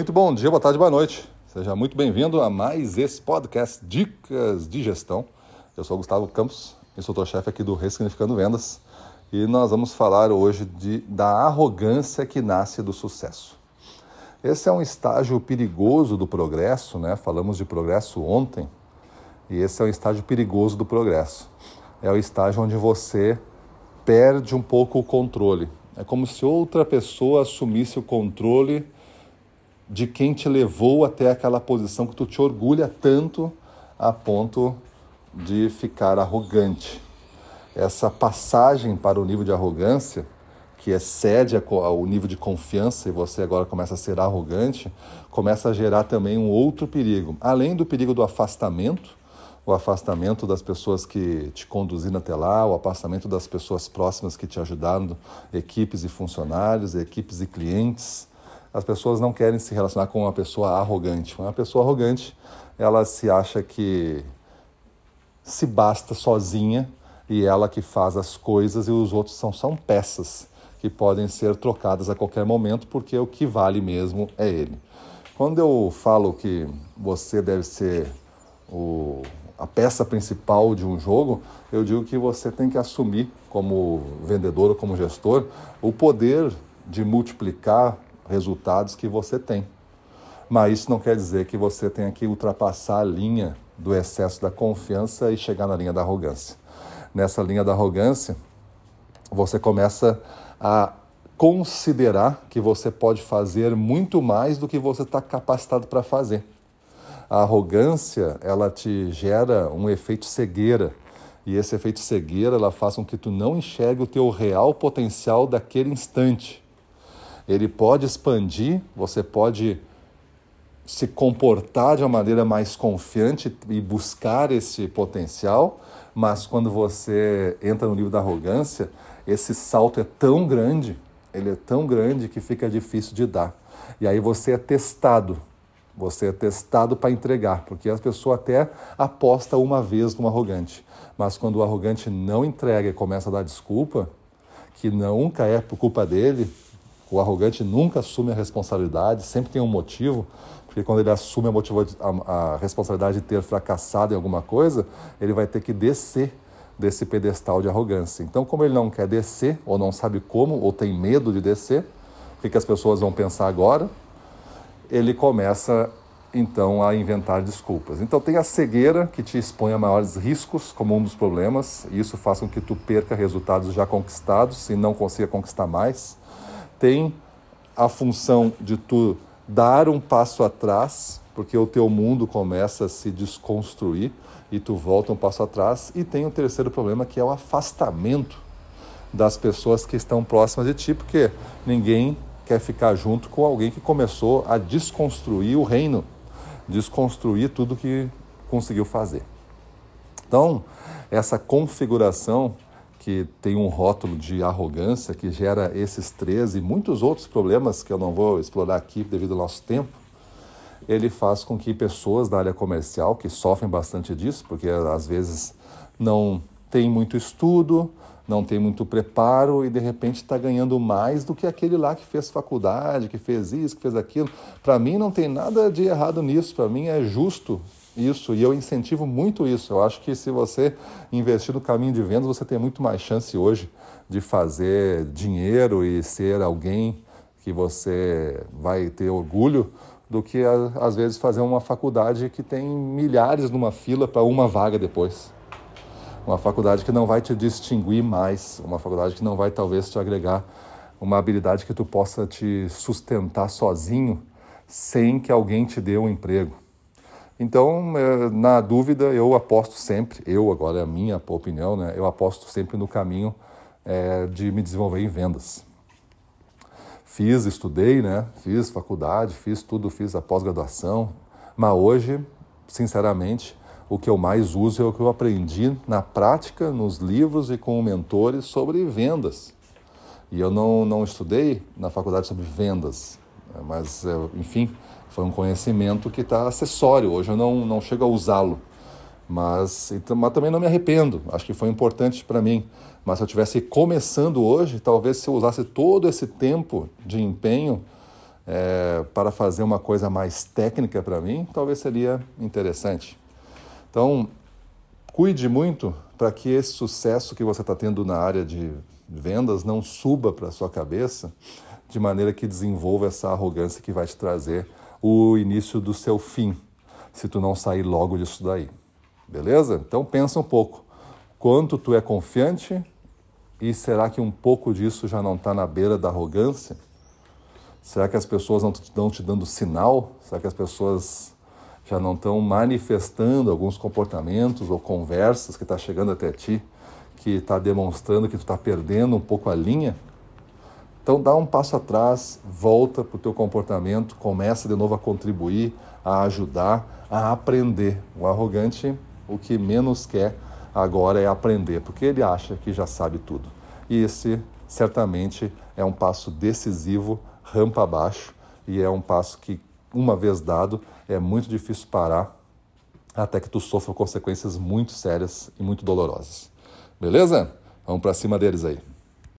Muito bom dia, boa tarde, boa noite. Seja muito bem-vindo a mais esse podcast Dicas de Gestão. Eu sou Gustavo Campos, instrutor-chefe aqui do Ressignificando Vendas e nós vamos falar hoje de, da arrogância que nasce do sucesso. Esse é um estágio perigoso do progresso, né? Falamos de progresso ontem e esse é um estágio perigoso do progresso. É o estágio onde você perde um pouco o controle. É como se outra pessoa assumisse o controle de quem te levou até aquela posição que tu te orgulha tanto a ponto de ficar arrogante. Essa passagem para o nível de arrogância, que excede o nível de confiança e você agora começa a ser arrogante, começa a gerar também um outro perigo. Além do perigo do afastamento, o afastamento das pessoas que te conduziram até lá, o afastamento das pessoas próximas que te ajudaram, equipes e funcionários, equipes e clientes, as pessoas não querem se relacionar com uma pessoa arrogante. Uma pessoa arrogante, ela se acha que se basta sozinha e ela que faz as coisas e os outros são só peças que podem ser trocadas a qualquer momento porque o que vale mesmo é ele. Quando eu falo que você deve ser o, a peça principal de um jogo, eu digo que você tem que assumir como vendedor ou como gestor o poder de multiplicar resultados que você tem. Mas isso não quer dizer que você tenha que ultrapassar a linha do excesso da confiança e chegar na linha da arrogância. Nessa linha da arrogância, você começa a considerar que você pode fazer muito mais do que você está capacitado para fazer. A arrogância, ela te gera um efeito cegueira, e esse efeito cegueira, ela faz com que tu não enxergue o teu real potencial daquele instante ele pode expandir, você pode se comportar de uma maneira mais confiante e buscar esse potencial, mas quando você entra no nível da arrogância, esse salto é tão grande, ele é tão grande que fica difícil de dar. E aí você é testado, você é testado para entregar, porque a pessoa até aposta uma vez no arrogante, mas quando o arrogante não entrega e começa a dar desculpa, que nunca é por culpa dele, o arrogante nunca assume a responsabilidade, sempre tem um motivo, porque quando ele assume a, motivo, a, a responsabilidade de ter fracassado em alguma coisa, ele vai ter que descer desse pedestal de arrogância. Então, como ele não quer descer, ou não sabe como, ou tem medo de descer, o que, que as pessoas vão pensar agora? Ele começa então a inventar desculpas. Então tem a cegueira que te expõe a maiores riscos como um dos problemas, e isso faz com que tu perca resultados já conquistados e não consiga conquistar mais tem a função de tu dar um passo atrás, porque o teu mundo começa a se desconstruir e tu volta um passo atrás. E tem o terceiro problema que é o afastamento das pessoas que estão próximas de ti, porque ninguém quer ficar junto com alguém que começou a desconstruir o reino, desconstruir tudo que conseguiu fazer. Então, essa configuração que tem um rótulo de arrogância que gera esses três e muitos outros problemas que eu não vou explorar aqui devido ao nosso tempo, ele faz com que pessoas da área comercial que sofrem bastante disso, porque às vezes não tem muito estudo, não tem muito preparo e de repente está ganhando mais do que aquele lá que fez faculdade, que fez isso, que fez aquilo. Para mim não tem nada de errado nisso, para mim é justo isso e eu incentivo muito isso. Eu acho que se você investir no caminho de vendas, você tem muito mais chance hoje de fazer dinheiro e ser alguém que você vai ter orgulho do que às vezes fazer uma faculdade que tem milhares numa fila para uma vaga depois. Uma faculdade que não vai te distinguir mais, uma faculdade que não vai talvez te agregar uma habilidade que tu possa te sustentar sozinho sem que alguém te dê um emprego. Então, é, na dúvida, eu aposto sempre, eu agora é a minha opinião, né? Eu aposto sempre no caminho é, de me desenvolver em vendas. Fiz, estudei, né? Fiz faculdade, fiz tudo, fiz a pós-graduação, mas hoje, sinceramente, o que eu mais uso é o que eu aprendi na prática, nos livros e com mentores sobre vendas. E eu não, não estudei na faculdade sobre vendas, mas, é, enfim, foi um conhecimento que está acessório. Hoje eu não, não chego a usá-lo. Mas, então, mas também não me arrependo. Acho que foi importante para mim. Mas se eu estivesse começando hoje, talvez se eu usasse todo esse tempo de empenho, é, para fazer uma coisa mais técnica para mim, talvez seria interessante. Então, cuide muito para que esse sucesso que você está tendo na área de vendas não suba para sua cabeça de maneira que desenvolva essa arrogância que vai te trazer o início do seu fim, se tu não sair logo disso daí. Beleza? Então pensa um pouco. Quanto tu é confiante e será que um pouco disso já não está na beira da arrogância? Será que as pessoas não estão te dando sinal? Será que as pessoas já não estão manifestando alguns comportamentos ou conversas que está chegando até ti, que está demonstrando que tu está perdendo um pouco a linha? Então dá um passo atrás, volta para o teu comportamento, começa de novo a contribuir, a ajudar, a aprender. O arrogante, o que menos quer agora é aprender, porque ele acha que já sabe tudo. E esse certamente é um passo decisivo, rampa abaixo, e é um passo que, uma vez dado, é muito difícil parar até que tu sofra consequências muito sérias e muito dolorosas. Beleza? Vamos para cima deles aí.